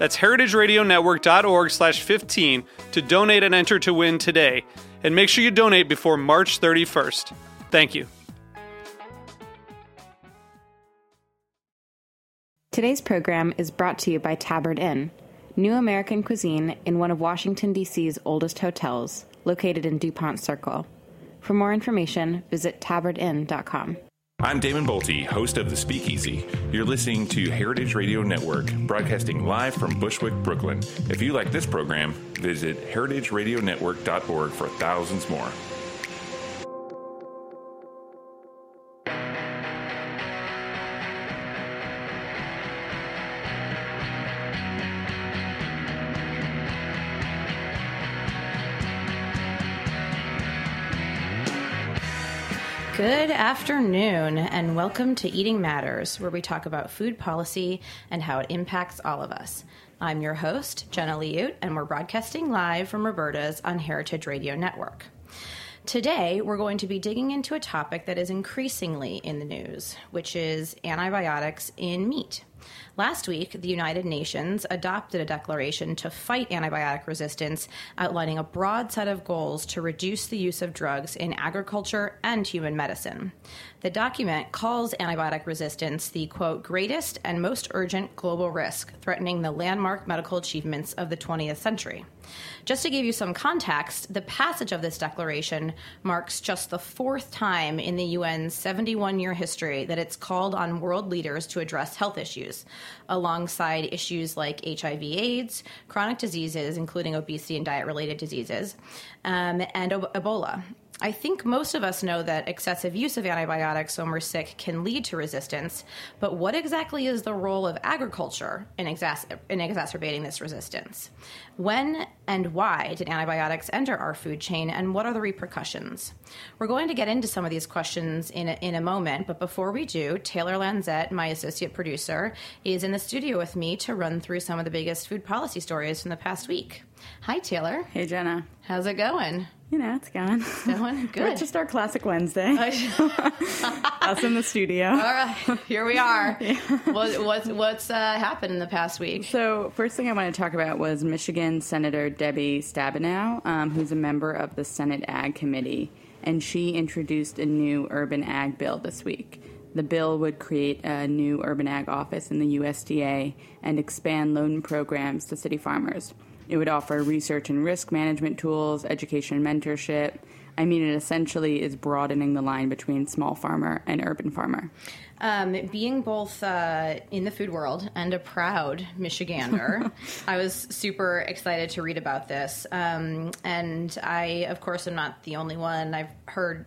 That's heritageradionetwork.org slash 15 to donate and enter to win today. And make sure you donate before March 31st. Thank you. Today's program is brought to you by Tabard Inn, new American cuisine in one of Washington, D.C.'s oldest hotels, located in DuPont Circle. For more information, visit tabardinn.com. I'm Damon Boelte, host of The Speakeasy. You're listening to Heritage Radio Network, broadcasting live from Bushwick, Brooklyn. If you like this program, visit heritageradionetwork.org for thousands more. Good afternoon, and welcome to Eating Matters, where we talk about food policy and how it impacts all of us. I'm your host, Jenna Liut, and we're broadcasting live from Roberta's on Heritage Radio Network. Today, we're going to be digging into a topic that is increasingly in the news, which is antibiotics in meat. Last week, the United Nations adopted a declaration to fight antibiotic resistance, outlining a broad set of goals to reduce the use of drugs in agriculture and human medicine. The document calls antibiotic resistance the quote greatest and most urgent global risk threatening the landmark medical achievements of the 20th century. Just to give you some context, the passage of this declaration marks just the fourth time in the UN's 71 year history that it's called on world leaders to address health issues, alongside issues like HIV, AIDS, chronic diseases, including obesity and diet related diseases, um, and Ebola. I think most of us know that excessive use of antibiotics when we're sick can lead to resistance, but what exactly is the role of agriculture in, in exacerbating this resistance? When and why did antibiotics enter our food chain, and what are the repercussions? We're going to get into some of these questions in a, in a moment, but before we do, Taylor Lanzet, my associate producer, is in the studio with me to run through some of the biggest food policy stories from the past week. Hi, Taylor. Hey, Jenna. How's it going? You know, it's going. Going good. It's just our classic Wednesday. Us in the studio. All right, here we are. Yeah. What, what's what's uh, happened in the past week? So, first thing I want to talk about was Michigan Senator Debbie Stabenow, um, who's a member of the Senate Ag Committee, and she introduced a new urban ag bill this week. The bill would create a new urban ag office in the USDA and expand loan programs to city farmers. It would offer research and risk management tools, education and mentorship. I mean, it essentially is broadening the line between small farmer and urban farmer. Um, being both uh, in the food world and a proud Michigander, I was super excited to read about this. Um, and I, of course, am not the only one. I've heard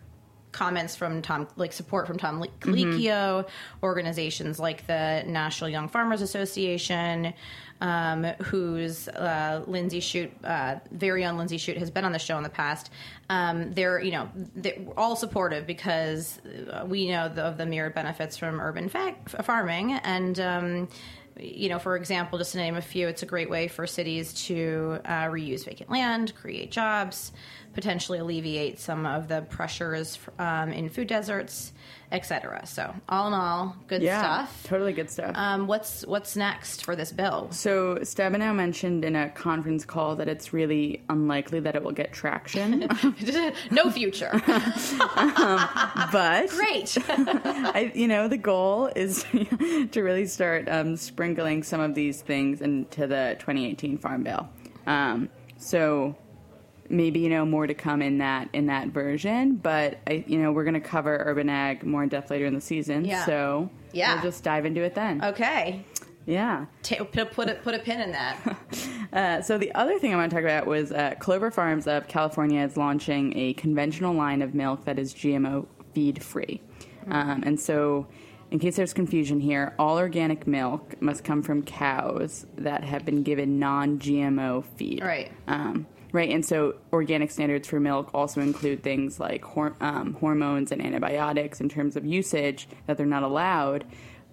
comments from Tom, like support from Tom Colicchio, mm-hmm. organizations like the National Young Farmers Association, um, whose uh, Lindsay Shute, uh, very own Lindsay Shute, has been on the show in the past. Um, they're, you know, they're all supportive because we know the, of the mirrored benefits from urban fa- farming and. Um, you know, for example, just to name a few, it's a great way for cities to uh, reuse vacant land, create jobs, potentially alleviate some of the pressures um, in food deserts, etc. So, all in all, good yeah, stuff. Totally good stuff. Um, what's what's next for this bill? So, Stabenow mentioned in a conference call that it's really unlikely that it will get traction. no future. um, but great. I, you know, the goal is to really start um, sprinkling some of these things into the 2018 Farm Bill. Um, so maybe you know more to come in that in that version. But I, you know, we're going to cover urban ag more in depth later in the season. Yeah. So Yeah. we'll just dive into it then. Okay. Yeah. Ta- put, put, a, put a pin in that. Uh, so the other thing I want to talk about was uh, Clover Farms of California is launching a conventional line of milk that is GMO feed free. Um, and so, in case there's confusion here, all organic milk must come from cows that have been given non-GMO feed. Right. Um, right. And so, organic standards for milk also include things like hor- um, hormones and antibiotics in terms of usage that they're not allowed.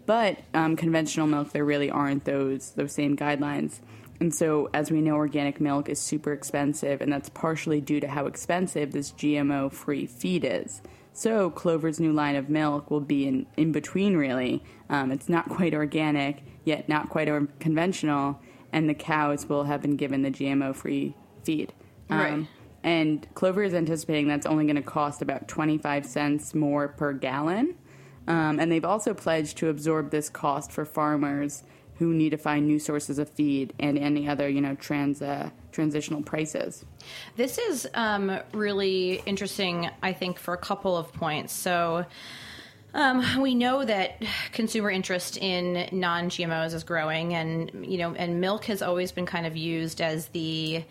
But um, conventional milk, there really aren't those those same guidelines. And so, as we know, organic milk is super expensive, and that's partially due to how expensive this GMO free feed is. So, Clover's new line of milk will be in, in between, really. Um, it's not quite organic, yet not quite conventional, and the cows will have been given the GMO free feed. Right. And Clover is anticipating that's only going to cost about 25 cents more per gallon. Um, and they've also pledged to absorb this cost for farmers who need to find new sources of feed and any other, you know, trans uh, transitional prices. This is um, really interesting, I think, for a couple of points. So, um, we know that consumer interest in non-GMOs is growing, and you know, and milk has always been kind of used as the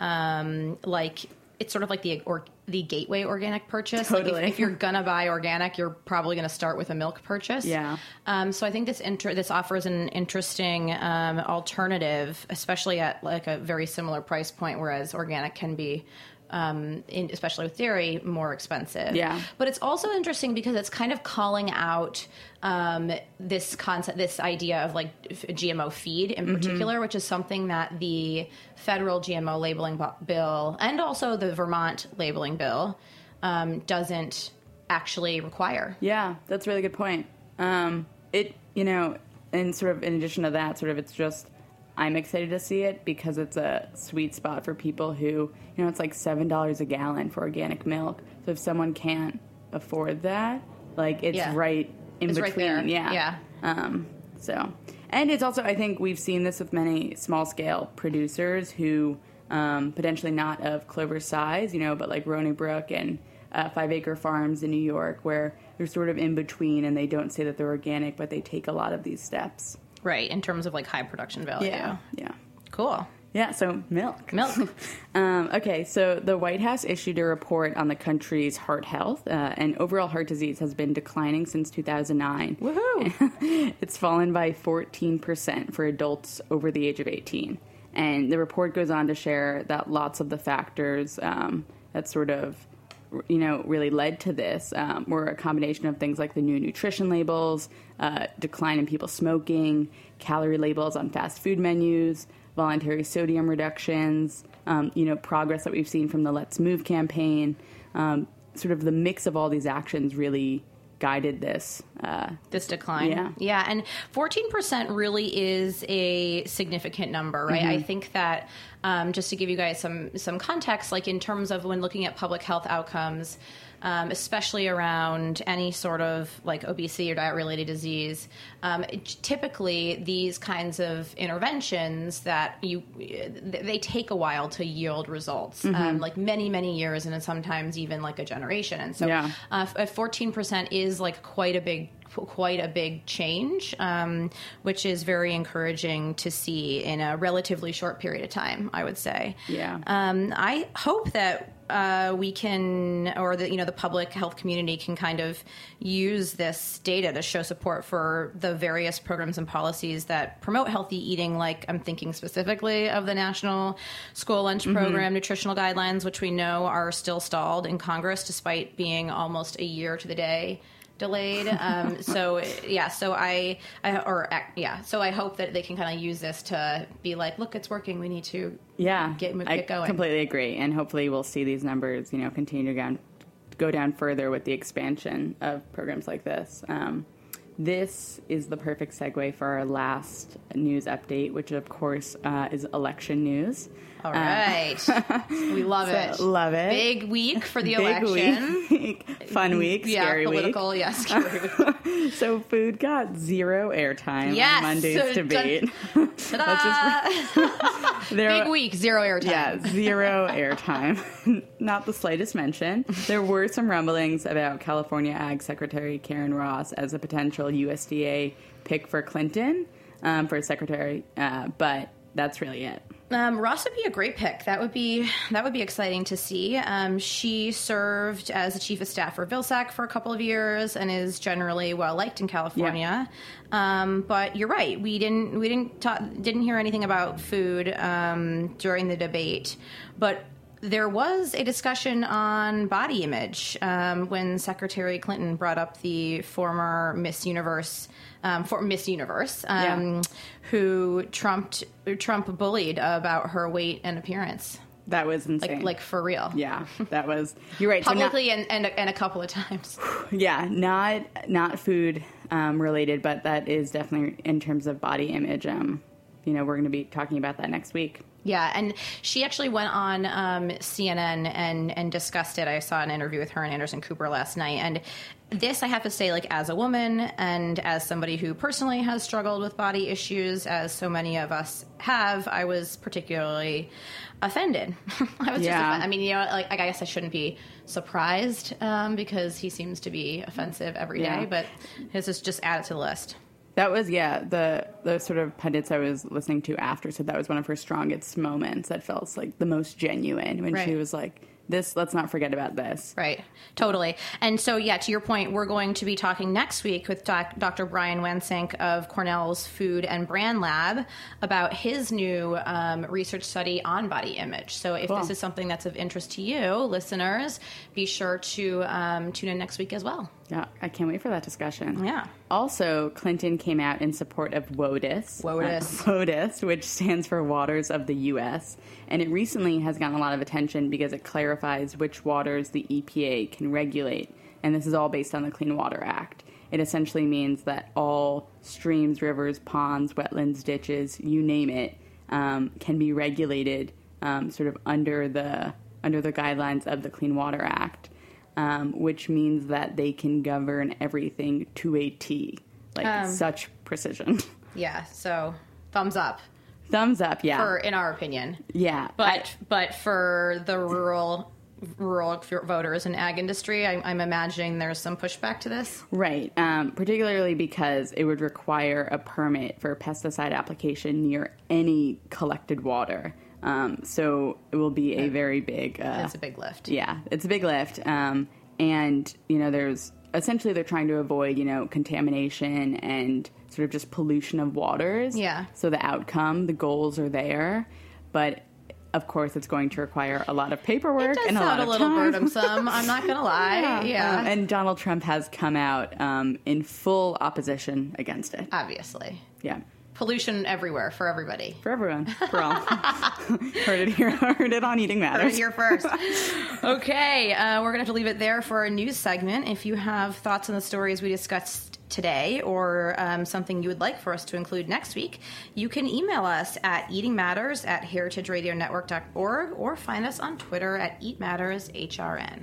um, like it's sort of like the or the gateway organic purchase. Like, if- if, you're gonna buy organic, you're probably gonna start with a milk purchase. Yeah. Um, so I think this inter- this offers an interesting um, alternative, especially at like a very similar price point, whereas organic can be. Um, in, especially with dairy, more expensive. Yeah. But it's also interesting because it's kind of calling out um, this concept, this idea of like GMO feed in particular, which is something that the federal GMO labeling bill and also the Vermont labeling bill um, doesn't actually require. Yeah, that's a really good point. Um, it, you know, and sort of in addition to that, sort of it's just I'm excited to see it because it's a sweet spot for people who, you know, it's like seven dollars a gallon for organic milk. So if someone can't afford that, like it's Yeah. right in It's between. right there. Yeah. Yeah. Um, so, and it's also I think we've seen this with many small scale producers who um, potentially not of Clover size, you know, but like Ronnybrook and uh, Five Acre Farms in New York, where they're sort of in between and they don't say that they're organic, but they take a lot of these steps. Right, in terms of like high production value. Yeah. Yeah. Cool. Yeah, so milk. Milk. Um, okay, so the White House issued a report on the country's heart health, uh, and overall heart disease has been declining since 2009. Woohoo. it's fallen by 14% for adults over the age of 18. And the report goes on to share that lots of the factors um, that sort of you know really led to this um, were a combination of things like the new nutrition labels, uh, decline in people smoking, calorie labels on fast food menus, voluntary sodium reductions, um, you know progress that we've seen from the Let's Move campaign. Um, sort of the mix of all these actions really guided this. Uh, this decline. Yeah. Yeah. And 14% really is a significant number, right? I think that um, just to give you guys some, some context, like in terms of when looking at public health outcomes, um, especially around any sort of like obesity or diet related disease, um, typically these kinds of interventions that you they take a while to yield results, um, like many many years, and sometimes even like a generation. And so, Yeah. uh, fourteen percent is like quite a big quite a big change, um, which is very encouraging to see in a relatively short period of time. I would say. Yeah. Um, I hope that uh, we can, or the you know the public health community can kind of use this data to show support for the various programs and policies that promote healthy eating. Like I'm thinking specifically of the National School Lunch Program nutritional guidelines, which we know are still stalled in Congress despite being almost a year to the day delayed. Um, so yeah, so I, I or uh, yeah, so I hope that they can kind of use this to be like, look, it's working. We need to Yeah, Get- get I going. completely agree, and hopefully we'll see these numbers, you know, continue to go down, go down further with the expansion of programs like this. Um, this is the perfect segue for our last news update, which of course uh, is election news. All right. we love So, it. love it. Big week for the Big election. week, fun week, Yeah, scary political, week. yeah, scary week. So food got zero airtime Yes. on Monday's So, dun- debate. Ta-da! There- Big week, zero airtime. Yeah, zero airtime. Not the slightest mention. There were some rumblings about California Ag Secretary Karen Ross as a potential USDA pick for Clinton um, for secretary, uh, but that's really it. Um, Ross would be a great pick. That would be that would be exciting to see. Um, she served as the chief of staff for Vilsack for a couple of years and is generally well liked in California. Um, but you're right. We didn't we didn't ta- didn't hear anything about food um, during the debate, but. There was a discussion on body image um, when Secretary Clinton brought up the former Miss Universe, um, for Miss Universe, um, Yeah. who trumped Trump bullied about her weight and appearance, That was like insane. like for real, yeah, that was. You're right. so not- publicly and, and a, and a couple of times. yeah, not not food um, related, but that is definitely in terms of body image. Um, you know, we're going to be talking about that next week. Yeah, and she actually went on um, CNN and and discussed it. I saw an interview with her and Anderson Cooper last night, and this I have to say, like as a woman and as somebody who personally has struggled with body issues, as so many of us have, I was particularly offended. I was just, Yeah. offended. I mean, you know, like I guess I shouldn't be surprised um, because he seems to be offensive every day, Yeah. but his is just added to the list. That was yeah the the sort of pundits I was listening to after said that was one of her strongest moments. That felt like the most genuine when she was like, "This, let's not forget about this." Right, totally. And so, yeah, to your point, we're going to be talking next week with doc- Dr. Brian Wansink of Cornell's Food and Brand Lab about his new um, research study on body image. So, if Cool. this is something that's of interest to you, listeners, be sure to um, tune in next week as well. Yeah, I can't wait for that discussion. Yeah. Also, Clinton came out in support of WOTUS. WOTUS. Uh, WOTUS, which stands for Waters of the U.S., and it recently has gotten a lot of attention because it clarifies which waters the EPA can regulate, and this is all based on the Clean Water Act. It essentially means that all streams, rivers, ponds, wetlands, ditches, you name it, um, can be regulated um, sort of under the under the guidelines of the Clean Water Act um, which means that they can govern everything to a T, like Um, such precision. Yeah, so thumbs up Thumbs up, yeah, for in our opinion. yeah. But but for the rural rural voters and ag industry, I, I'm imagining there's some pushback to this. right, um, particularly because it would require a permit for pesticide application near any collected water. Um, so it will be a very big. Uh, It's a big lift. Yeah, it's a big lift. Um, and, you know, there's essentially they're trying to avoid, you know, contamination and sort of just pollution of waters. Yeah. So the outcome, the goals are there. But of course, it's going to require a lot of paperwork It does and a lot a of little time. burdensome. I'm not gonna lie. Yeah, Um, and Donald Trump has come out um, in full opposition against it. obviously, Yeah. Pollution everywhere for everybody. For everyone, for all. heard it here, heard it on Eating Matters. Heard it here first. okay, uh, we're gonna have to leave it there for our news segment. If you have thoughts on the stories we discussed today or um, something you would like for us to include next week, you can email us at eatingmatters at heritageradionetwork.org or find us on Twitter at eatmattershrn.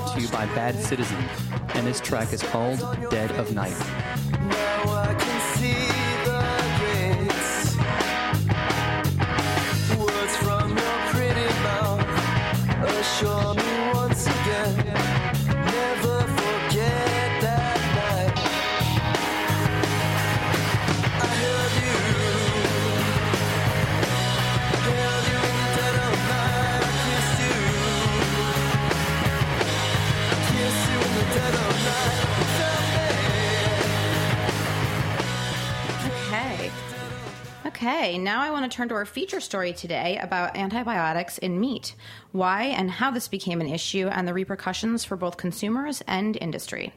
Brought to you by Bad Citizen, and this track is called Dead of Night. Okay, now I want to turn to our feature story today about antibiotics in meat, why and how this became an issue, and the repercussions for both consumers and industry.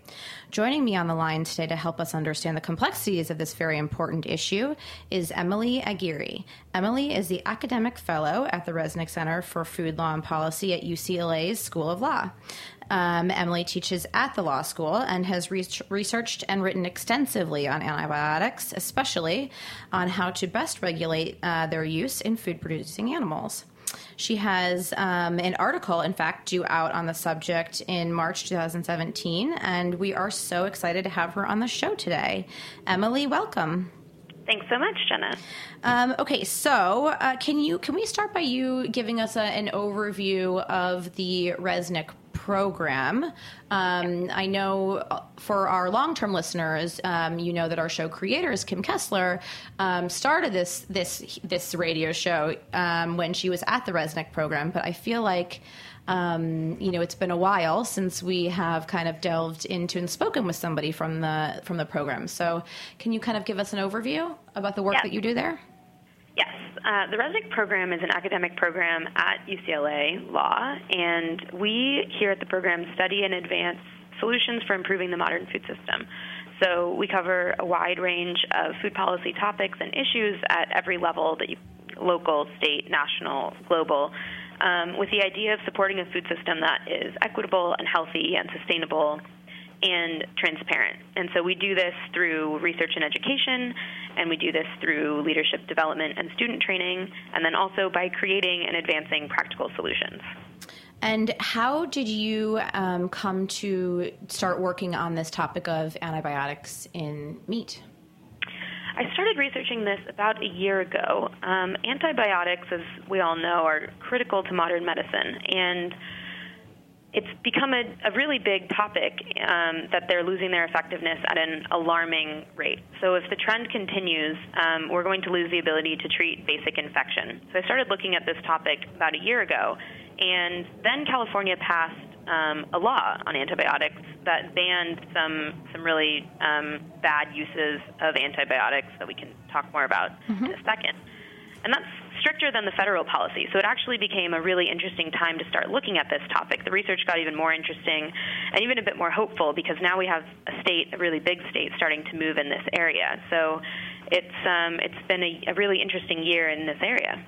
Joining me on the line today to help us understand the complexities of this very important issue is Emilie Aguirre. Emilie is the academic fellow at the Resnick Center for Food Law and Policy at UCLA's School of Law. Um, Emilie teaches at the law school and has re- researched and written extensively on antibiotics, especially on how to best regulate uh, their use in food producing animals. She has um, an article, in fact, due out on the subject in March 2017, and we are so excited to have her on the show today. Emilie, welcome. Thanks so much, Jenna. Um, okay, so uh, can you can we start by you giving us a, an overview of the Resnick program? Um, I know uh, for our long term listeners, um, you know that our show creators, Kim Kessler, um, started this this this radio show um, when she was at the Resnick program, but I feel like. Um, you know, it's been a while since we have kind of delved into and spoken with somebody from the from the program. So, can you kind of give us an overview about the work Yeah. that you do there? Yes, uh, the Resnick program is an academic program at UCLA Law, and we here at the program study and advance solutions for improving the modern food system. So we cover a wide range of food policy topics and issues at every level that you, local, state, national, global, um, with the idea of supporting a food system that is equitable and healthy and sustainable and transparent. And so we do this through research and education, and we do this through leadership development and student training, and then also by creating and advancing practical solutions. And how did you um, come to start working on this topic of antibiotics in meat? I started researching this about a year ago. Um, antibiotics, as we all know, are critical to modern medicine, and it's become a, a really big topic um, that they're losing their effectiveness at an alarming rate. So, if the trend continues, um, we're going to lose the ability to treat basic infection. So, I started looking at this topic about a year ago, and then California passed um, a law on antibiotics that banned some some really um, bad uses of antibiotics that we can talk more about in a second. And that's stricter than the federal policy. So it actually became a really interesting time to start looking at this topic. The research got even more interesting and even a bit more hopeful because now we have a state, a really big state, starting to move in this area. So it's um, it's been a, a really interesting year in this area.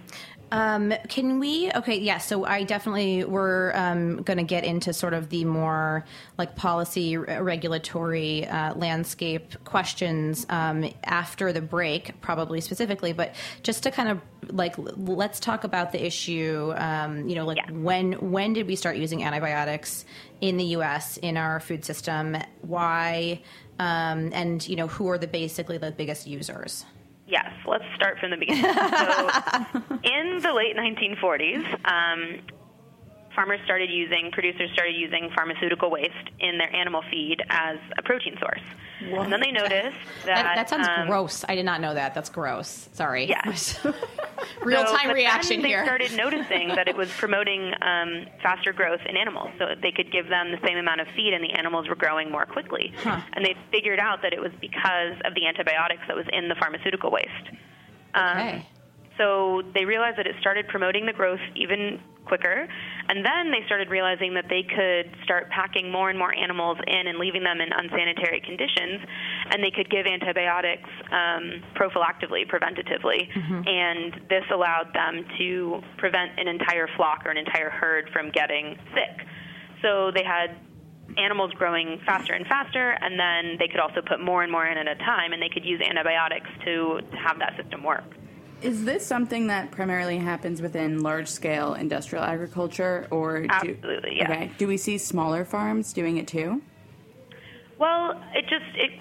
Um, can we? Okay, yeah. So I definitely we're um, going to get into sort of the more like policy re- regulatory uh, landscape questions um, after the break, probably specifically. But just to kind of like l- let's talk about the issue. Um, you know, like Yeah. when when did we start using antibiotics in the U.S. in our food system? Why? Um, and you know, who are the basically the biggest users? Yes, let's start from the beginning. so, in the late 1940s, um, farmers started using, producers started using pharmaceutical waste in their animal feed as a protein source. And then they noticed that. That, that sounds um, gross. I did not know that. That's gross. Sorry. Yes. Real So, time but reaction then they here. started noticing that it was promoting um, faster growth in animals, so they could give them the same amount of feed, and the animals were growing more quickly. And they figured out that it was because of the antibiotics that was in the pharmaceutical waste. Um, Okay. So they realized that it started promoting the growth even quicker, and then they started realizing that they could start packing more and more animals in and leaving them in unsanitary conditions, and they could give antibiotics um, prophylactively, preventatively, and this allowed them to prevent an entire flock or an entire herd from getting sick. So they had animals growing faster and faster, and then they could also put more and more in at a time, and they could use antibiotics to, to have that system work. Is this something that primarily happens within large scale industrial agriculture or do, Absolutely, yes. Okay. Do we see smaller farms doing it too? Well, it just it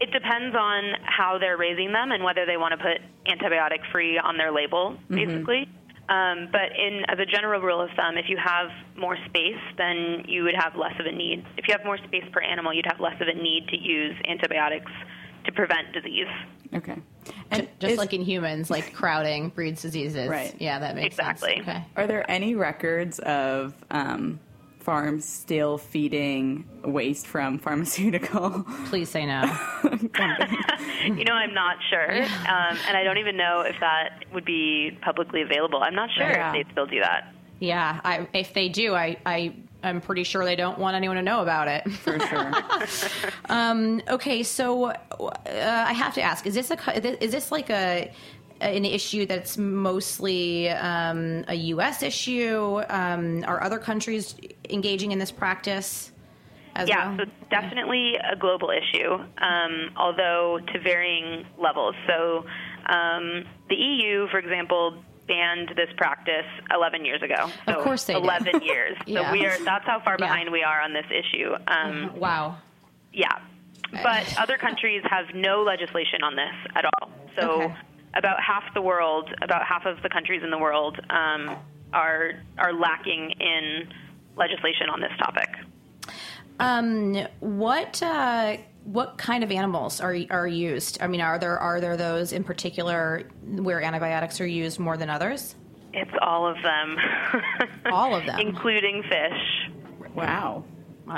it depends on how they're raising them and whether they want to put antibiotic free on their label, basically. Um, but in as a general rule of thumb, if you have more space, then you would have less of a need. If you have more space per animal, you'd have less of a need to use antibiotics to prevent disease. Okay. And Just is- like in humans, like crowding breeds diseases. Right. Yeah, that makes Exactly. sense. Okay. Are there any records of um, farms still feeding waste from pharmaceutical Please say no. You know, I'm not sure, um, and I don't even know if that would be publicly available. I'm not sure Yeah. if they still do that. yeah, I, if they do, I, I, I'm pretty sure they don't want anyone to know about it. for sure. Okay, so uh, I have to ask: Is this a is this like a an issue that's mostly um, a U.S. issue? Um, are other countries engaging in this practice? As Yeah, well? so definitely a global issue, um, although to varying levels. So um, the EU, for example, banned this practice 11 years ago. Of course they did. 11 years. Yeah. So we are. That's how far Yeah. behind we are on this issue. Um, wow. Yeah. But other countries have no legislation on this at all. So Okay. about half the world, about half of the countries in the world um, are are lacking in legislation on this topic. Um, what uh, what kind of animals are are used? I mean, are there are there those in particular where antibiotics are used more than others? It's all of them. All of them? Including fish. wow.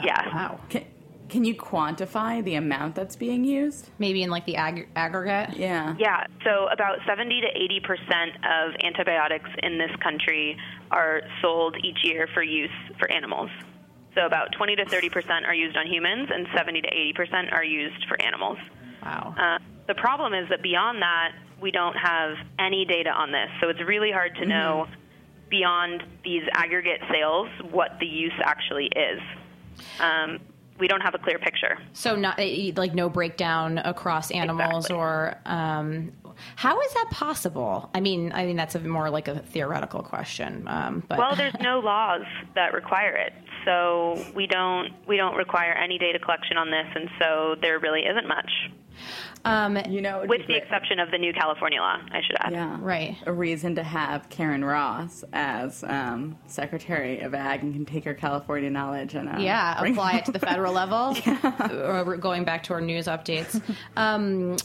Yeah. Wow. Can, can you quantify the amount that's being used? Maybe in like the ag- aggregate. Yeah. Yeah, so about 70 to 80 percent of antibiotics in this country are sold each year for use for animals. So about 20 to 30 percent are used on humans, and 70 to 80 percent are used for animals. Wow. Uh, the problem is that beyond that, we don't have any data on this. So it's really hard to know beyond these aggregate sales what the use actually is. Um, we don't have a clear picture. So not eh, like no breakdown across animals Exactly. or um, how is that possible? I mean, I mean that's a more like a theoretical question. Um, but Well, there's no laws that require it, so we don't we don't require any data collection on this, and so there really isn't much, um, You know, with the exception of the new California law. I should add. Yeah. Right. A reason to have Karen Ross as um, Secretary of Ag and can take her California knowledge and uh, yeah, apply it to the federal level. Or we're going back to our news updates. Um,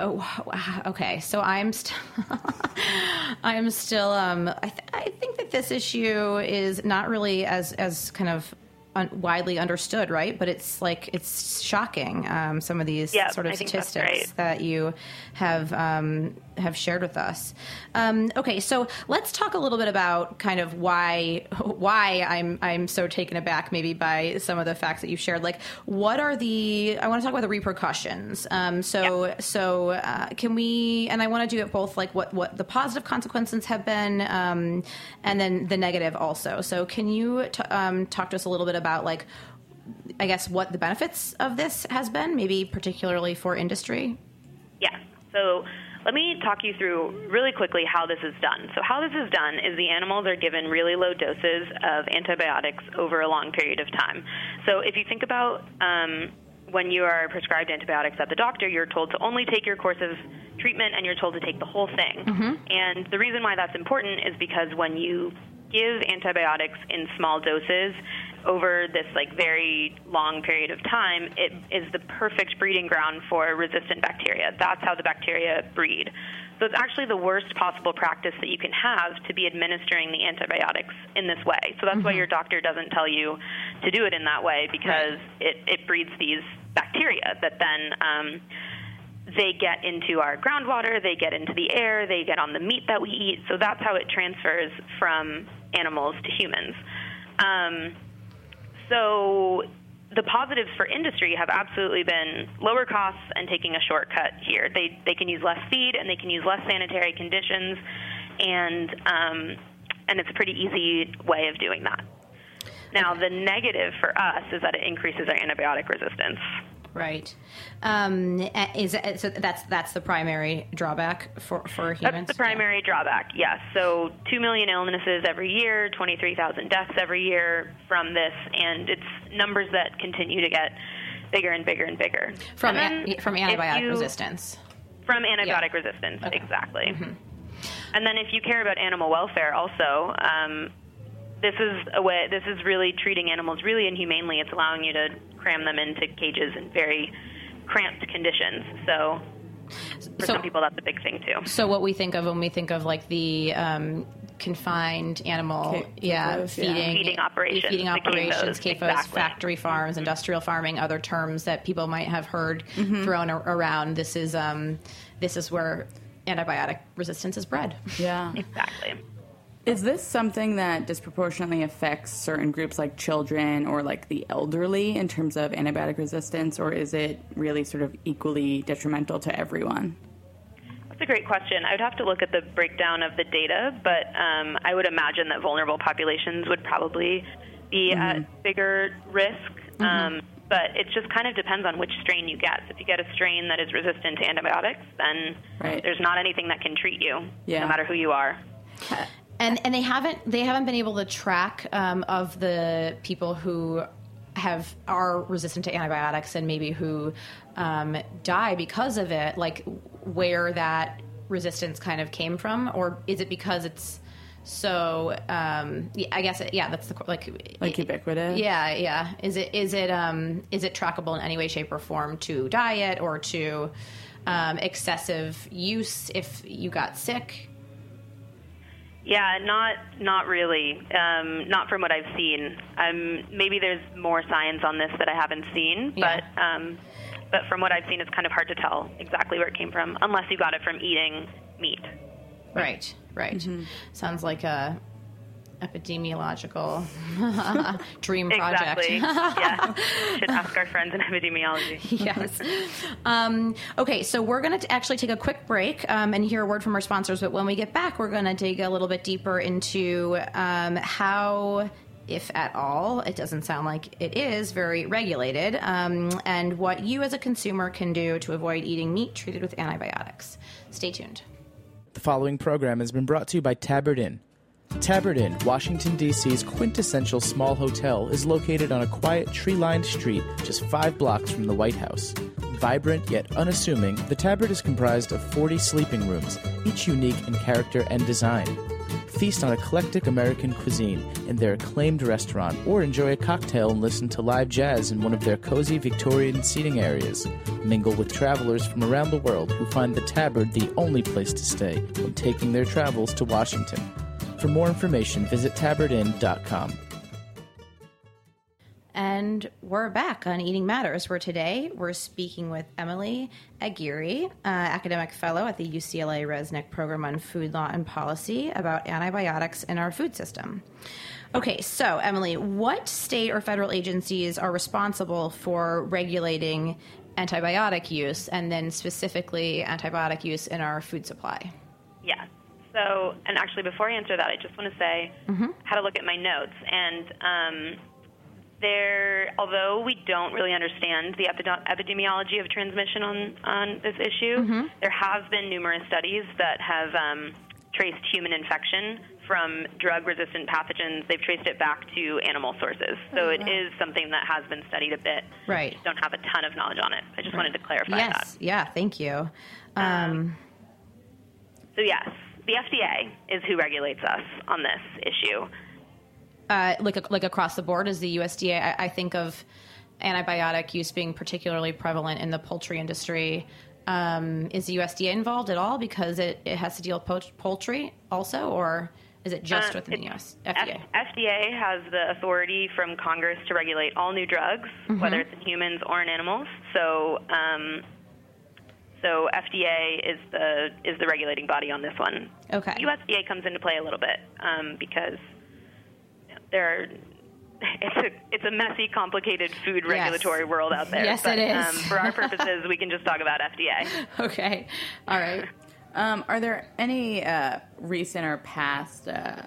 oh, okay. So I'm still, I'm still. Um, I, th- I think that this issue is not really as as kind of. Un- widely understood, right? But it's like it's shocking. Um, some of these Yep, sort of statistics right. that you have um, have shared with us. Um, okay, so let's talk a little bit about kind of why why I'm I'm so taken aback maybe by some of the facts that you've shared. Like, what are the I want to talk about the repercussions. Um, so so uh, can we? And I want to do it both like what what the positive consequences have been, um, and then the negative also. So can you t- um, talk to us a little bit about like I guess what the benefits of this has been, maybe particularly for industry. Yeah. So let me talk you through really quickly how this is done. So how this is done is the animals are given really low doses of antibiotics over a long period of time. So if you think about um, when you are prescribed antibiotics at the doctor, you're told to only take your course of treatment and you're told to take the whole thing. And the reason why that's important is because when you give antibiotics in small doses over this like very long period of time, it is the perfect breeding ground for resistant bacteria. That's how the bacteria breed. So it's actually the worst possible practice that you can have to be administering the antibiotics in this way. So that's why your doctor doesn't tell you to do it in that way because it, it breeds these bacteria that then um, they get into our groundwater, they get into the air, they get on the meat that we eat. So that's how it transfers from animals to humans. Um, so the positives for industry have absolutely been lower costs and taking a shortcut here. They they can use less feed and they can use less sanitary conditions, and um, and it's a pretty easy way of doing that. Now the negative for us is that it increases our antibiotic resistance. Right. Um, is so that's that's the primary drawback for for humans. That's the primary drawback, yes. So, 2 million illnesses every year, 23,000 deaths every year from this, and it's numbers that continue to get bigger and bigger and bigger. from And a, from antibiotic you- resistance. From antibiotic Yeah. Mm-hmm. resistance, exactly. And then if you care about animal welfare also, um, this is a way. This is really treating animals really inhumanely. It's allowing you to cram them into cages in very cramped conditions. So, for So- some people, that's a big thing too. So what we think of when we think of like the um, confined animal, Ca- yeah, CAFOs, yeah. feeding, Feeding operations, feeding operations, CAFOs, CAFOs, exactly. factory farms, industrial farming, other terms that people might have heard Mm-hmm. thrown ar- around. This is um, this is where antibiotic resistance is bred. Yeah. Exactly. Is this something that disproportionately affects certain groups like children or like the elderly in terms of antibiotic resistance, or is it really sort of equally detrimental to everyone? That's a great question. I would have to look at the breakdown of the data, but um, I would imagine that vulnerable populations would probably be at bigger risk. Um, but it just kind of depends on which strain you get. So if you get a strain that is resistant to antibiotics, then Right. there's not anything that can treat you, Yeah. no matter who you are. And and they haven't they haven't been able to track um, of the people who have are resistant to antibiotics and maybe who um, die because of it like where that resistance kind of came from? Or is it because it's so um, yeah, I guess yeah that's the like Like ubiquitous? yeah yeah. Is it is it um, is it trackable in any way shape or form to diet or to um, excessive use if you got sick Yeah, not not really. Um, not from what I've seen. Um, maybe there's more science on this that I haven't seen, Yeah. but um, but from what I've seen, it's kind of hard to tell exactly where it came from, unless you got it from eating meat. Right, right. Mm-hmm. Sounds like a epidemiological dream project. Exactly. yeah, should ask our friends in epidemiology. yes. Um, okay, so we're going to actually take a quick break um, and hear a word from our sponsors. But when we get back, we're going to dig a little bit deeper into um, how. If at all, it doesn't sound like it is very regulated, um, and what you as a consumer can do to avoid eating meat treated with antibiotics. Stay tuned. The following program has been brought to you by Tabard Inn. Tabard Inn, Washington, D.C.'s quintessential small hotel, is located on a quiet, tree lined street just five blocks from the White House. Vibrant yet unassuming, the Tabard is comprised of 40 sleeping rooms, each unique in character and design. Feast on eclectic American cuisine in their acclaimed restaurant, or enjoy a cocktail and listen to live jazz in one of their cozy Victorian seating areas. Mingle with travelers from around the world who find the Tabard the only place to stay when taking their travels to Washington. For more information, visit tabardinn.com. And we're back on Eating Matters, where today we're speaking with Emilie Aguirre, uh, academic fellow at the UCLA Resnick Program on Food Law and Policy, about antibiotics in our food system. Okay, so Emilie, what state or federal agencies are responsible for regulating antibiotic use and then specifically antibiotic use in our food supply? Yeah. So, and actually, before I answer that, I just want to say how to look at my notes. And um, there, although we don't really understand the epide- epidemiology of transmission on on this issue, there have been numerous studies that have um, traced human infection from drug-resistant pathogens. They've traced it back to animal sources. So it is something that has been studied a bit. Right. Don't have a ton of knowledge on it. I just wanted to clarify that. Yes, yeah, thank you. Um, So yes, the FDA is who regulates us on this issue. uh, like like across the board is the USDA. I, I think of antibiotic use being particularly prevalent in the poultry industry. Um, is the USDA involved at all because it, it has to deal with poult- poultry also, or is it just Uh, within the US FDA? F- FDA has the authority from Congress to regulate all new drugs, Mm-hmm. whether it's in humans or in animals. So, um, so FDA is the is the regulating body on this one. Okay. USDA comes into play a little bit um, because there are. It's a it's a messy, complicated food Yes. regulatory world out there. Yes, but, it is. Um, for our purposes, we can just talk about FDA. Okay, all right. Um, are there any uh, recent or past uh,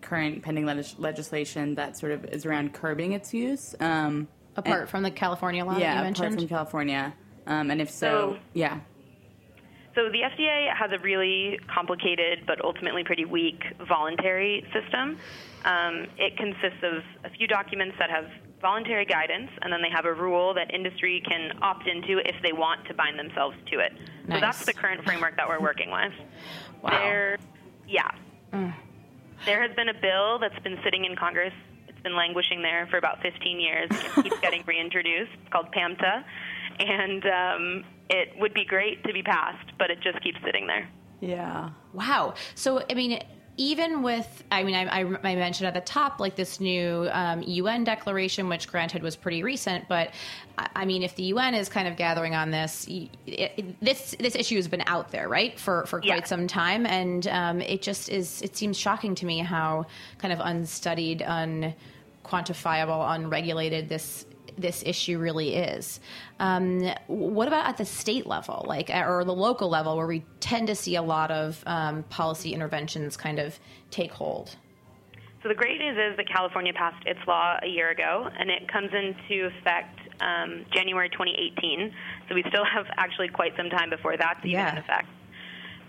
current pending legis- legislation that sort of is around curbing its use? Um, Apart and- from the California law that yeah, you apart mentioned, from California, um, and if so, So- yeah, So the FDA has a really complicated but ultimately pretty weak voluntary system. Um, it consists of a few documents that have voluntary guidance, and then they have a rule that industry can opt into if they want to bind themselves to it. Nice. So that's the current framework that we're working with. Wow. There, yeah. There has been a bill that's been sitting in Congress. It's been languishing there for about 15 years. It keeps getting reintroduced. It's called PAMTA, and um, it would be great to be passed, but it just keeps sitting there. yeah, Wow. So, I mean, even with, I mean, I, I, I mentioned at the top, like this new um, UN declaration, which granted was pretty recent, but I, I mean, if the UN is kind of gathering on this, it, it- this this issue has been out there, right, for for quite Yeah. some time, and um, it just is. It seems shocking to me how kind of unstudied, unquantifiable, unregulated this this issue really is. Um, what about at the state level, like or the local level, where we tend to see a lot of um, policy interventions kind of take hold? So the great news is that California passed its law a year ago, and it comes into effect um, January 2018. So we still have actually quite some time before that's even Yeah. in effect.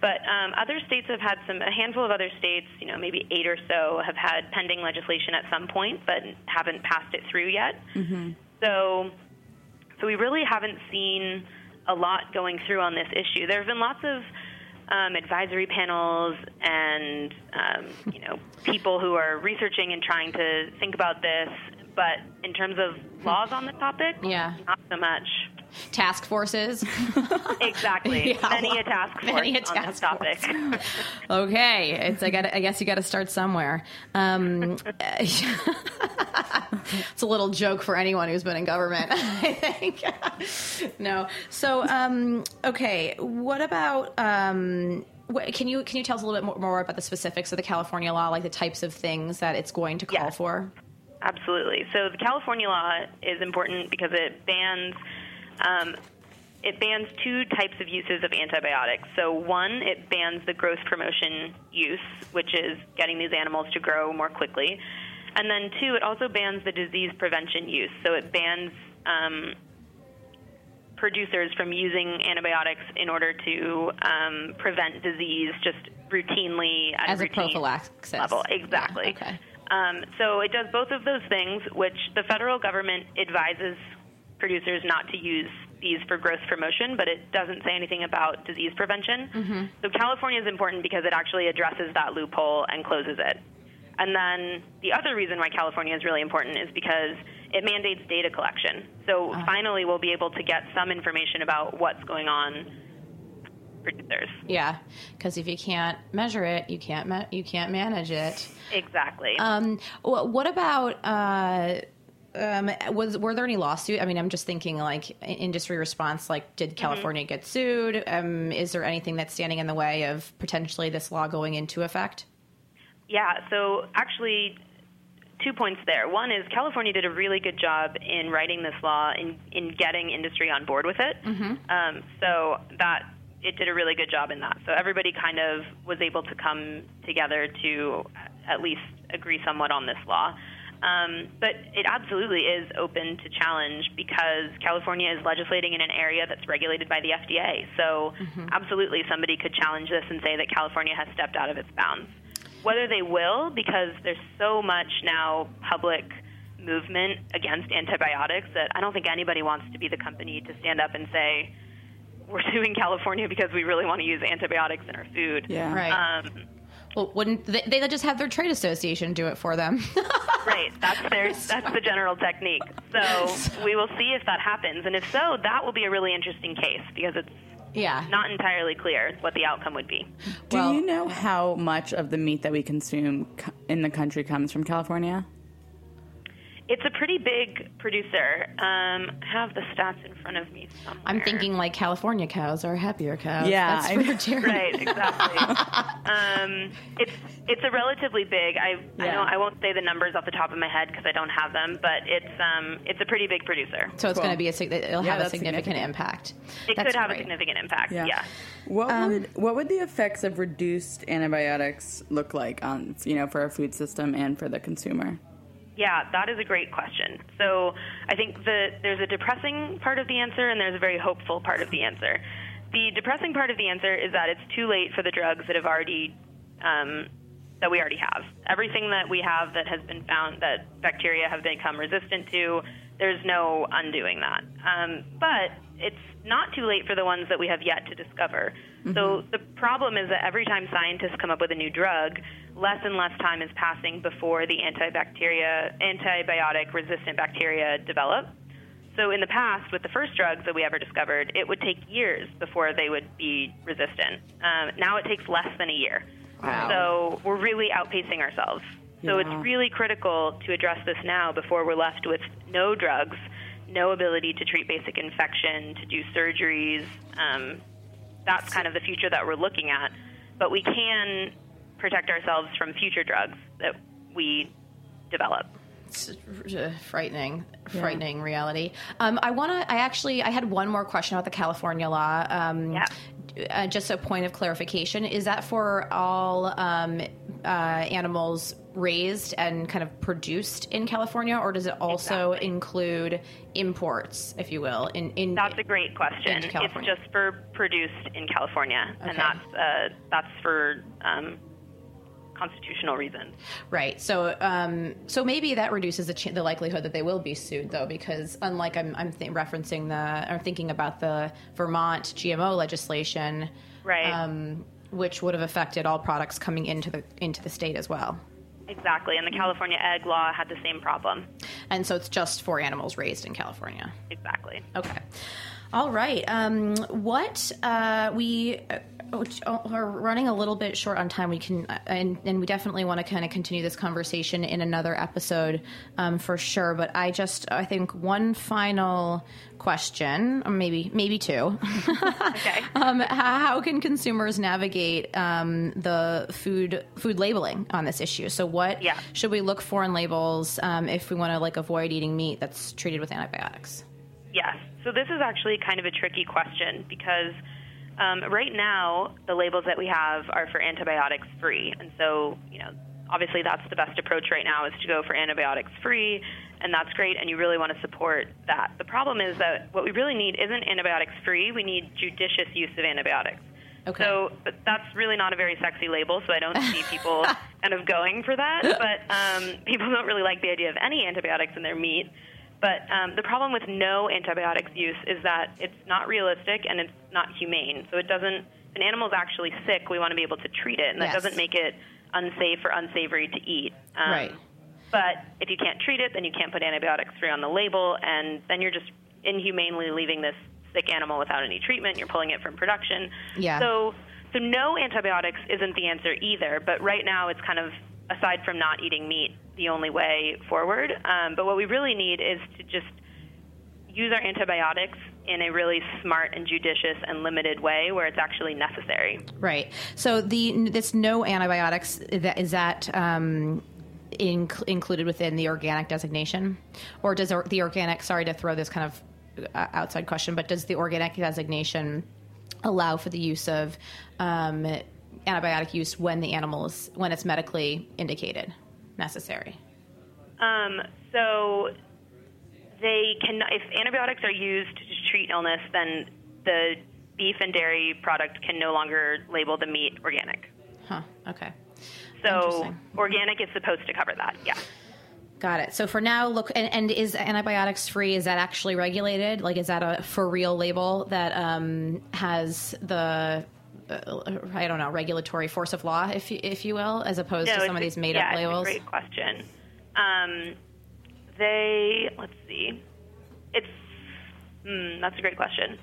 But um, other states have had some, a handful of other states, you know, maybe eight or so, have had pending legislation at some point, but haven't passed it through yet. So, so we really haven't seen a lot going through on this issue. There have been lots of um, advisory panels and um, you know people who are researching and trying to think about this. But in terms of laws on the topic, Yeah. not so much. Task forces. Exactly, Yeah, many a task force many a on task this topic. okay, it's I got. I guess you got to start somewhere. Um, it's a little joke for anyone who's been in government. I think. no. So, um, okay. What about? Um, can you can you tell us a little bit more, more about the specifics of the California law, like the types of things that it's going to call Yes. for? Absolutely. So the California law is important because it bans um, it bans two types of uses of antibiotics. So one, it bans the growth promotion use, which is getting these animals to grow more quickly, and then two, it also bans the disease prevention use. So it bans um, producers from using antibiotics in order to um, prevent disease just routinely at As a routine prophylaxis. level. Exactly. Yeah, okay. Um, so it does both of those things, which the federal government advises producers not to use these for growth promotion, but it doesn't say anything about disease prevention. So California is important because it actually addresses that loophole and closes it. And then the other reason why California is really important is because it mandates data collection. So finally, we'll be able to get some information about what's going on producers. Yeah, because if you can't measure it, you can't ma- you can't manage it. Exactly. Um, wh- what about? Uh, um, was were there any lawsuit? I mean, I'm just thinking like industry response. Like, did California get sued? Um, is there anything that's standing in the way of potentially this law going into effect? Yeah, so actually, two points there. One is California did a really good job in writing this law in in getting industry on board with it. Um, so that it did a really good job in that. So everybody kind of was able to come together to at least agree somewhat on this law. Um, but it absolutely is open to challenge because California is legislating in an area that's regulated by the FDA. So, absolutely, somebody could challenge this and say that California has stepped out of its bounds. Whether they will, because there's so much now public movement against antibiotics that I don't think anybody wants to be the company to stand up and say, we're suing California because we really want to use antibiotics in our food. Yeah. Right. Um, well, wouldn't they, they just have their trade association do it for them? Right. That's their that's the general technique. So we will see if that happens, and if so, that will be a really interesting case because it's yeah. not entirely clear what the outcome would be. Do Well- you know how much of the meat that we consume in the country comes from California? It's a pretty big producer. Um, I have the stats in front of me somewhere. I'm thinking like California cows are happier cows. Yeah, That's for Jerry. Right, exactly. um, it's it's a relatively big. I I Yeah. don't I won't say the numbers off the top of my head because I don't have them, but it's um it's a pretty big producer. So it's Cool. going to be a it'll Yeah, have a significant, significant. impact. It That's could have great. a significant impact. Yeah. What Um, would what would the effects of reduced antibiotics look like on you know for our food system and for the consumer? Yeah, that is a great question. So I think that there's a depressing part of the answer and there's a very hopeful part of the answer. The depressing part of the answer is that it's too late for the drugs that have already um, that we already have. Everything that we have that has been found that bacteria have become resistant to, there's no undoing that. Um, but it's not too late for the ones that we have yet to discover. So the problem is that every time scientists come up with a new drug, less and less time is passing before the antibacteria, antibiotic resistant bacteria develop. So in the past, with the first drugs that we ever discovered, it would take years before they would be resistant. Um, now it takes less than a year. Wow. So we're really outpacing ourselves. So Yeah. it's really critical to address this now before we're left with no drugs, no ability to treat basic infection, to do surgeries. Um, that's kind of the future that we're looking at. But we can protect ourselves from future drugs that we develop. It's uh, frightening, frightening reality. Um, I want to. I actually. I had one more question about the California law. Um, Yeah. uh, just a point of clarification: is that for all um, uh, animals raised and kind of produced in California, or does it also Exactly. include imports, if you will? In, in That's a great question. It's just for produced in California, Okay. and that's uh, that's for um, constitutional reasons. Right. So, um, so maybe that reduces the, ch- the likelihood that they will be sued, though, because unlike I'm, I'm th- referencing the or thinking about the Vermont GMO legislation, Right. um, which would have affected all products coming into the into the state as well. Exactly, and the California egg law had the same problem. And so it's just for animals raised in California. Exactly. Okay. All right. Um, what uh, we uh, are running a little bit short on time. We can, uh, and, and we definitely want to kind of continue this conversation in another episode um, for sure. But I just, I think one final question, or maybe maybe two. Okay. um, how, how can consumers navigate um, the food food labeling on this issue? So, what Yeah. should we look for in labels um, if we want to like avoid eating meat that's treated with antibiotics? Yes. So this is actually kind of a tricky question because um, right now the labels that we have are for antibiotics free, and so you know obviously that's the best approach right now is to go for antibiotics free, and that's great, and you really want to support that. The problem is that what we really need isn't antibiotics free; we need judicious use of antibiotics. Okay. So but that's really not a very sexy label, so I don't see people kind of going for that. But um, people don't really like the idea of any antibiotics in their meat. But um, the problem with no antibiotics use is that it's not realistic and it's not humane. So it doesn't. If an animal's actually sick, we want to be able to treat it, and that Yes. doesn't make it unsafe or unsavory to eat. Um, Right. But if you can't treat it, then you can't put antibiotics free on the label, and then you're just inhumanely leaving this sick animal without any treatment. You're pulling it from production. Yeah. So, so no antibiotics isn't the answer either. But right now, it's kind of aside from not eating meat, the only way forward. Um, but what we really need is to just use our antibiotics in a really smart and judicious and limited way where it's actually necessary. Right. So the this no antibiotics that is that um, inc- included within the organic designation, or does the organic? Sorry to throw this kind of uh, outside question, but does the organic designation allow for the use of um, antibiotic use when the animal is when it's medically indicated necessary? Um, so they can, if antibiotics are used to treat illness, then the beef and dairy product can no longer label the meat organic. Huh. Okay. So organic is supposed to cover that. Yeah. Got it. So for now, look, and, and is antibiotics free? Is that actually regulated? Like, is that a for real label that um, has the I don't know regulatory force of law, if you, if you will, as opposed to some of these a- made yeah, up labels? It's a great question. Um, they let's see. It's hmm, that's a great question.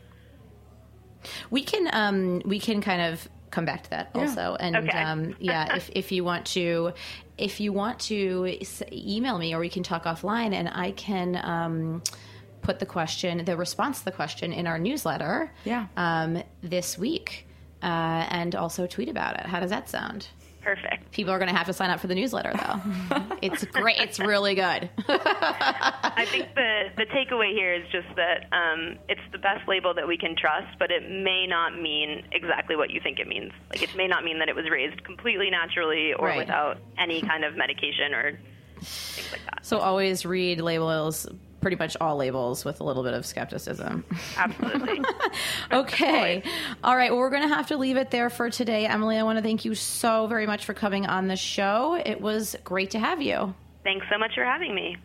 We can um, we can kind of come back to that also, and Okay. um, yeah, if if you want to, if you want to email me, or we can talk offline, and I can. Um, Put the question, the response to the question in our newsletter Yeah. um, this week, uh, and also tweet about it. How does that sound? Perfect. People are going to have to sign up for the newsletter, though. it's great. It's really good. I think the the takeaway here is just that um, it's the best label that we can trust, but it may not mean exactly what you think it means. Like it may not mean that it was raised completely naturally or Right. without any kind of medication or things like that. so always read labels, pretty much all labels, with a little bit of skepticism. Absolutely. Okay. All right. Well, we're going to have to leave it there for today. Emilie, I want to thank you so very much for coming on the show. It was great to have you. Thanks so much for having me.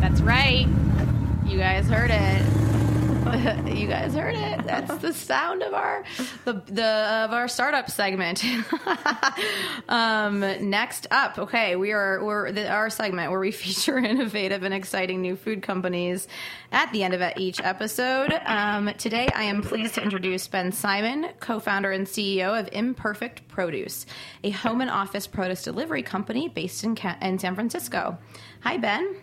That's right. You guys heard it. you guys heard it. That's the sound of our the, the of our startup segment. um, next up, okay, we are we're the, our segment where we feature innovative and exciting new food companies at the end of each episode. Um, today, I am pleased to introduce Ben Simon, co-founder and CEO of Imperfect Produce, a home and office produce delivery company based in, in San Francisco. Hi, Ben.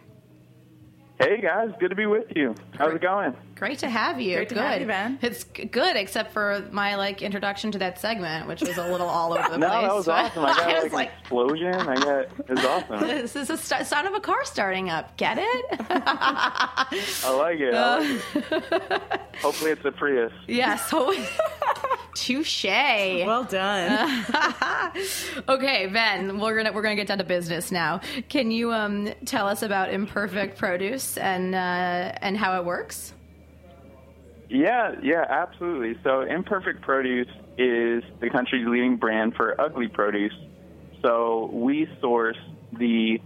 Hey guys, good to be with you. How's it going? Great to have you. Great to good. have you, Ben. It's good, except for my like introduction to that segment, which was a little all over the No, place. that was awesome. I got I like, was like, an explosion. I got it was awesome. this is a st- sound of a car starting up. Get it? I like it. I like it. Hopefully it's a Prius. yes. So, touche. Well done. okay, Ben, we're gonna we're gonna get down to business now. Can you um, tell us about Imperfect Produce and uh, and how it works? Yeah, yeah, absolutely. So Imperfect Produce is the country's leading brand for ugly produce. So we source the,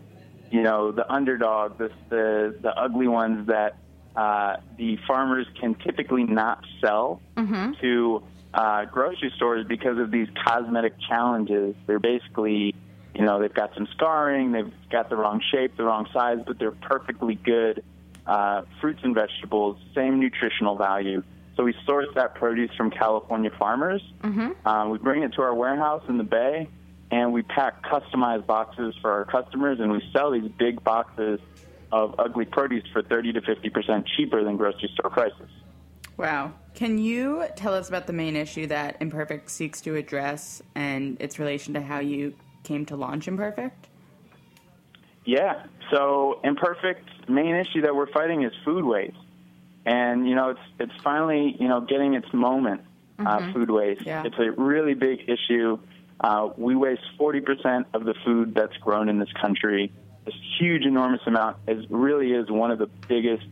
you know, the underdog, the the, the ugly ones that uh, the farmers can typically not sell to uh, grocery stores because of these cosmetic challenges. They're basically, you know, they've got some scarring, they've got the wrong shape, the wrong size, but they're perfectly good uh, fruits and vegetables, same nutritional value. So we source that produce from California farmers. Uh, we bring it to our warehouse in the Bay, and we pack customized boxes for our customers, and we sell these big boxes of ugly produce for 30 to 50 percent cheaper than grocery store prices. Wow. Can you tell us about the main issue that Imperfect seeks to address and its relation to how you came to launch Imperfect? Yeah. So imperfect main issue that we're fighting is food waste, and you know it's it's finally you know getting its moment. Uh, food waste. Yeah. It's a really big issue. Uh, we waste 40% of the food that's grown in this country. This huge, enormous amount. It really is one of the biggest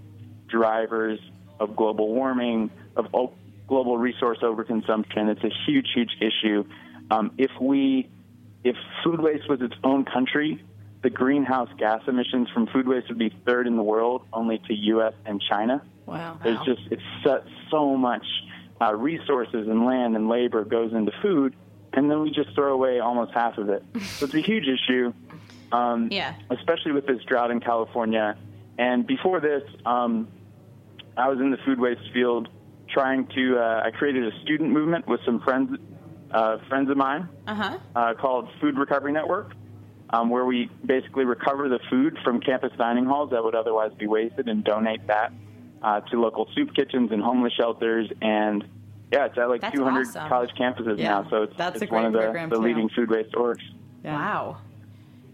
drivers of global warming, of o- global resource overconsumption. It's a huge, huge issue. Um, if we, if food waste was its own country, the greenhouse gas emissions from food waste would be third in the world, only to U.S. and China. Wow. There's just it's so, so much uh, resources and land and labor goes into food, and then we just throw away almost half of it. So it's a huge issue, um, Yeah. especially with this drought in California. And before this, um, I was in the food waste field trying to. Uh, I created a student movement with some friends, uh, friends of mine, Uh-huh. uh, called Food Recovery Network, um, where we basically recover the food from campus dining halls that would otherwise be wasted and donate that uh, to local soup kitchens and homeless shelters. And yeah, it's at like That's 200 awesome. college campuses Yeah, now, so it's, that's it's one of the, the leading food waste orgs. Wow.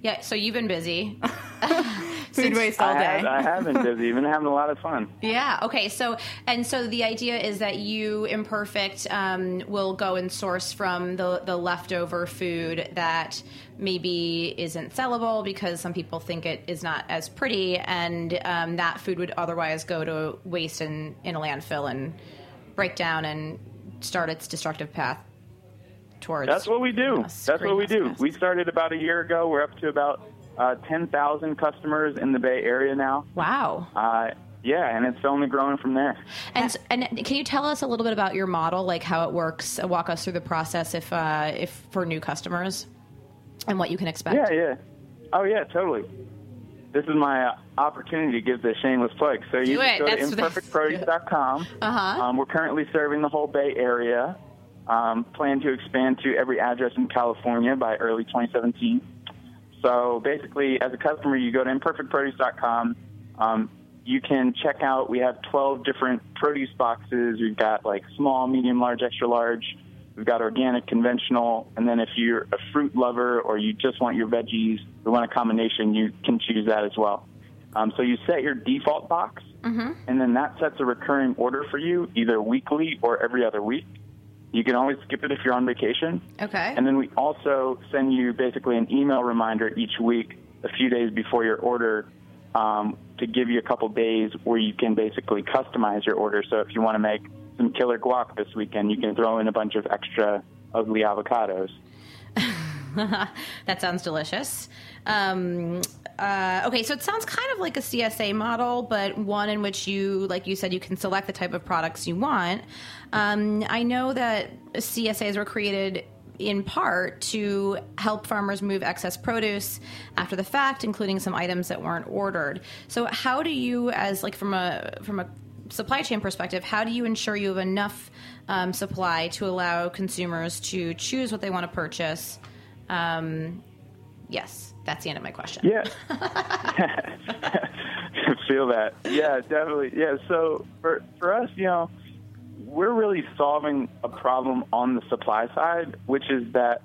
Yeah, so you've been busy. Food waste all day. I have, I have been busy, been having a lot of fun. Yeah. Okay. So, and so the idea is that you, imperfect, um, will go and source from the the leftover food that maybe isn't sellable because some people think it is not as pretty, and um, that food would otherwise go to waste in in a landfill and break down and start its destructive path towards. That's what we do. That's what we do. We started about a year ago. We're up to about uh, 10,000 customers in the Bay Area now. Wow. Uh, yeah, and it's only growing from there. And and can you tell us a little bit about your model, like how it works? Walk us through the process, if uh, if for new customers, and what you can expect. Yeah, yeah. Oh, yeah, totally. This is my opportunity to give the shameless plug. So you Do just it. go to imperfectproduce.com. Uh-huh. Um, we're currently serving the whole Bay Area. Um, plan to expand to every address in California by early 2017. So basically, as a customer, you go to imperfectproduce.com. Um, you can check out. We have 12 different produce boxes. We've got like small, medium, large, extra large. We've got organic, conventional, and then if you're a fruit lover or you just want your veggies, you want a combination, you can choose that as well. Um, so you set your default box, and then that sets a recurring order for you, either weekly or every other week. You can always skip it if you're on vacation. Okay. And then we also send you basically an email reminder each week, a few days before your order, um, to give you a couple days where you can basically customize your order. So if you want to make some killer guac this weekend, you can throw in a bunch of extra ugly avocados. that sounds delicious. Um, uh, okay, so it sounds kind of like a CSA model, but one in which you, like you said, you can select the type of products you want. Um, I know that CSAs were created in part to help farmers move excess produce after the fact, including some items that weren't ordered. So, how do you, as like from a from a supply chain perspective, how do you ensure you have enough um, supply to allow consumers to choose what they want to purchase? Um, yes, that's the end of my question. Yeah. Feel that. Yeah, definitely. Yeah, so for for us, you know, we're really solving a problem on the supply side, which is that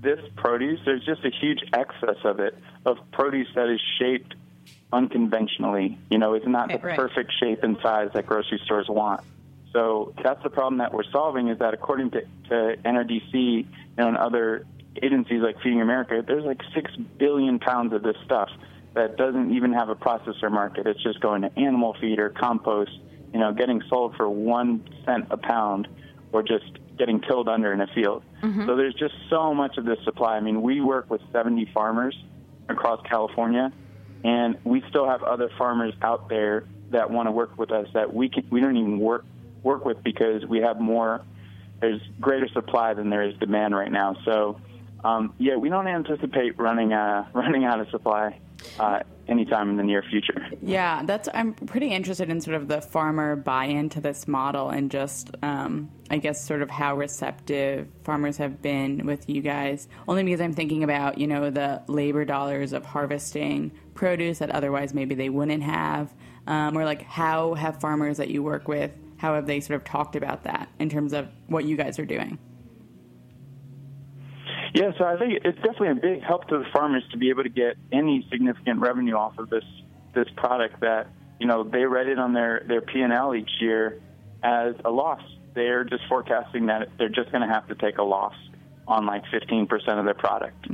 this produce, there's just a huge excess of it, of produce that is shaped unconventionally. You know, it's not Right, the right. perfect shape and size that grocery stores want. So that's the problem that we're solving is that according to, to NRDC you know, and other agencies like Feeding America, there's like six billion pounds of this stuff that doesn't even have a processor market. It's just going to animal feed or compost, you know, getting sold for one cent a pound or just getting killed under in a field. Mm-hmm. So there's just so much of this supply. I mean, we work with 70 farmers across California, and we still have other farmers out there that want to work with us that we can we don't even work work with because we have more there's greater supply than there is demand right now. So um, yeah, we don't anticipate running uh, running out of supply uh, anytime in the near future. Yeah, that's. I'm pretty interested in sort of the farmer buy-in to this model, and just, um, I guess, sort of how receptive farmers have been with you guys. Only because I'm thinking about, you know, the labor dollars of harvesting produce that otherwise maybe they wouldn't have, um, or like how have farmers that you work with, how have they sort of talked about that in terms of what you guys are doing? Yeah, so I think it's definitely a big help to the farmers to be able to get any significant revenue off of this this product that you know they read it on their their P and L each year as a loss. They're just forecasting that they're just going to have to take a loss on like 15% of their product.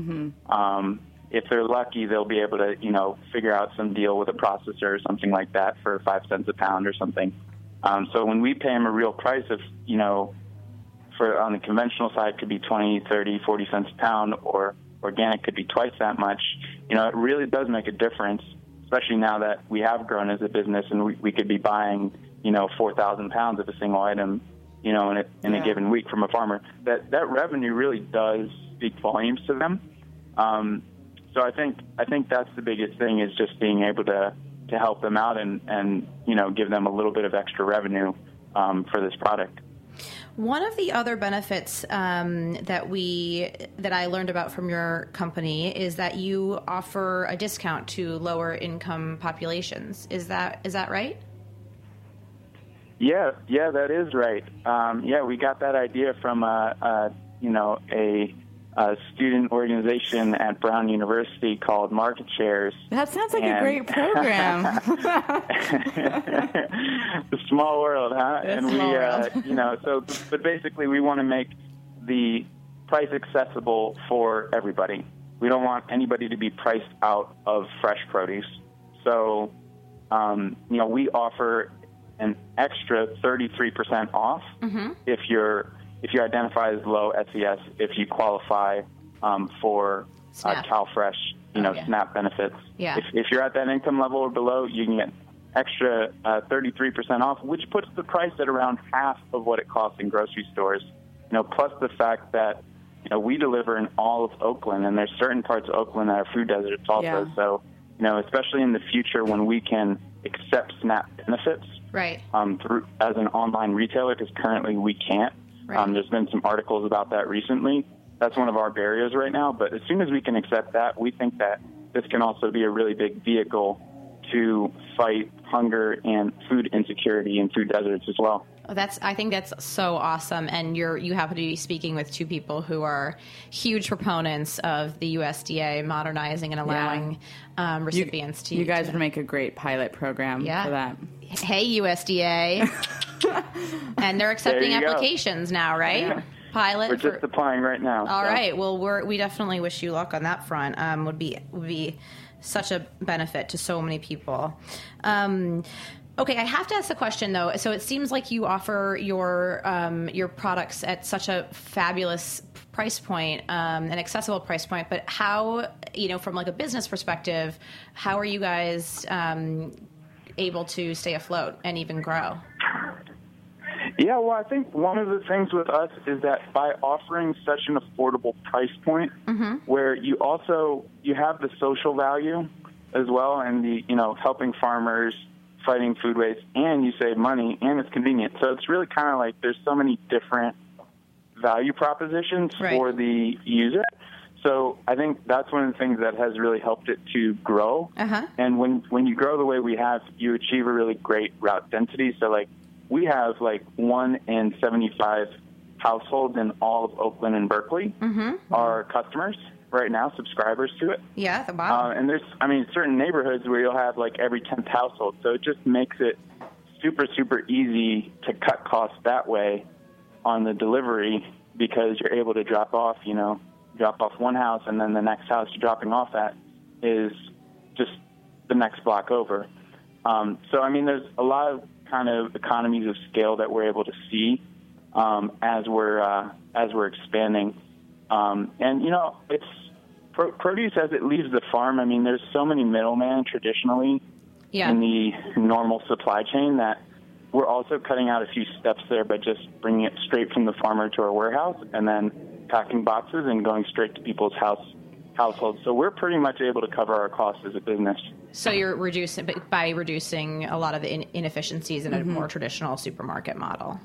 Um, if they're lucky, they'll be able to you know figure out some deal with a processor or something like that for five cents a pound or something. Um, so when we pay them a real price of you know for on the conventional side could be 20, 30, 40 cents a pound, or organic could be twice that much. You know, it really does make a difference, especially now that we have grown as a business and we, we could be buying, you know, 4,000 pounds of a single item, you know, in a, in Yeah. a given week from a farmer. That that revenue really does speak volumes to them. Um, so I think I think that's the biggest thing is just being able to to help them out and and you know give them a little bit of extra revenue um, for this product. One of the other benefits um, that we that I learned about from your company is that you offer a discount to lower income populations. Is that is that right? Yeah, yeah, that is right. Um, yeah, we got that idea from a, a you know a, a student organization at Brown University called Market Shares. That sounds like a great program. the small world, huh? It's and we, uh, you know, so but basically we want to make the price accessible for everybody. We don't want anybody to be priced out of fresh produce. So, um, you know, we offer an extra 33% off if you're if you identify as low SES, if you qualify um, for uh, CalFresh, you know, Oh, yeah. SNAP benefits. Yeah. If, if you're at that income level or below, you can get extra uh, 33% off, which puts the price at around half of what it costs in grocery stores. You know, plus the fact that you know we deliver in all of Oakland, and there's certain parts of Oakland that are food deserts also. Yeah. So, you know, especially in the future when we can accept SNAP benefits Right. um, through as an online retailer, because currently we can't. Right. Um, there's been some articles about that recently. That's one of our barriers right now. But as soon as we can accept that, we think that this can also be a really big vehicle to fight hunger and food insecurity in food deserts as well. Oh, That's I think that's so awesome, and you're you happen to be speaking with two people who are huge proponents of the USDA modernizing and allowing um, you, recipients to. you guys to, would make a great pilot program Yeah. for that. Hey USDA, and they're accepting There you go. applications now, right? Pilot. We're for- just applying right now. All so. right. Well, we're, we definitely wish you luck on that front. Um, would be would be such a benefit to so many people. Um, Okay, I have to ask the question though. So it seems like you offer your um, your products at such a fabulous price point, um, an accessible price point. But how, you know, from like a business perspective, how are you guys um, able to stay afloat and even grow? Yeah, well, I think one of the things with us is that by offering such an affordable price point, where you also you have the social value as well, and the you know helping farmers, fighting food waste, and you save money, and it's convenient. So it's really kind of like there's so many different value propositions Right. for the user. So I think that's one of the things that has really helped it to grow. Uh-huh. And when when you grow the way we have, you achieve a really great route density. So like we have like one in seventy five households in all of Oakland and Berkeley are customers right now, subscribers to it. Yeah, the wow. Uh, and there's, I mean, certain neighborhoods where you'll have like every 10th household. So it just makes it super, super easy to cut costs that way on the delivery because you're able to drop off, you know, drop off one house and then the next house you're dropping off at is just the next block over. Um, so, I mean, there's a lot of kind of economies of scale that we're able to see um, as we're uh, as we're expanding. Um, and you know, it's pro- produce as it leaves the farm. I mean, there's so many middlemen traditionally yeah. in the normal supply chain that we're also cutting out a few steps there by just bringing it straight from the farmer to our warehouse and then packing boxes and going straight to people's house households. So we're pretty much able to cover our costs as a business. So you're reducing by reducing a lot of the inefficiencies in a Mm-hmm. more traditional supermarket model.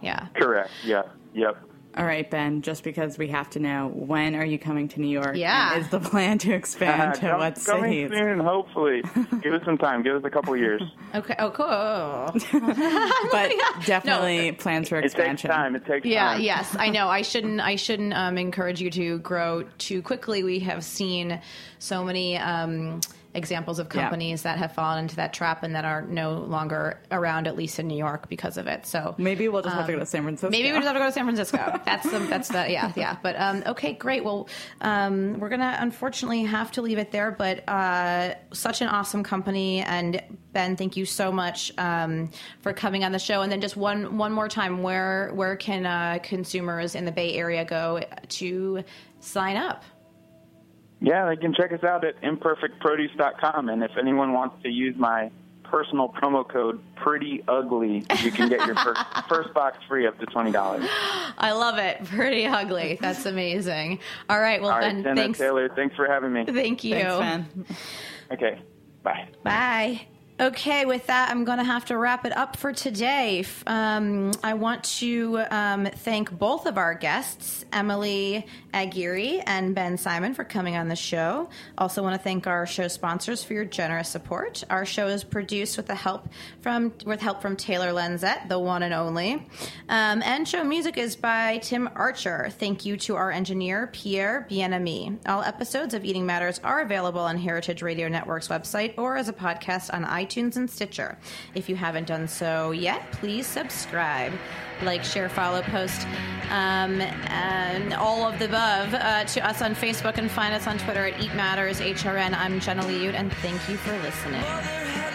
Yeah. Correct. Yeah. Yep. All right, Ben, just because we have to know, when are you coming to New York? Yeah. And is the plan to expand to Come- what coming cities? soon, hopefully. Give us some time. Give us a couple years. Okay. Oh, cool. But definitely plans for expansion. It takes time. It takes Yeah, time. Yeah, yes, I know. I shouldn't. I shouldn't um, encourage you to grow too quickly. We have seen so many um, examples of Yeah. companies that have fallen into that trap and that are no longer around, at least in New York, because of it. So Maybe we'll just have to go to San Francisco. Um, Maybe we just have to go to San Francisco. That's the that's the yeah yeah. But um, okay, great. Well, um, we're gonna unfortunately have to leave it there. But uh, such an awesome company, and Ben, thank you so much um, for coming on the show. And then just one one more time, where where can uh, consumers in the Bay Area go to sign up? Yeah, they can check us out at imperfectproduce.com. And if anyone wants to use my personal promo code Pretty Ugly, you can get your first, first box free up to twenty dollars. I love it. Pretty ugly. That's amazing. All right. Well, All right, Ben, Jenna thanks. Taylor, thanks for having me. Thank you. Thanks, Ben. Okay, bye. Bye. Okay, with that, I'm going to have to wrap it up for today. Um, I want to um, thank both of our guests, Emilie Aguirre and Ben Simon, for coming on the show. Also, want to thank our show sponsors for your generous support. Our show is produced with the help from with help from Taylor Lanzet, the one and only. Um, and show music is by Tim Archer. Thank you to our engineer Pierre Bienami. All episodes of Eating Matters are available on Heritage Radio Network's website or as a podcast on iTunes and Stitcher. If you haven't done so yet, please subscribe, like, share, follow, post, um, and all of the above uh, to us on Facebook and find us on Twitter at Eat Matters HRN. I'm Jenna Liut, and thank you for listening. Mother had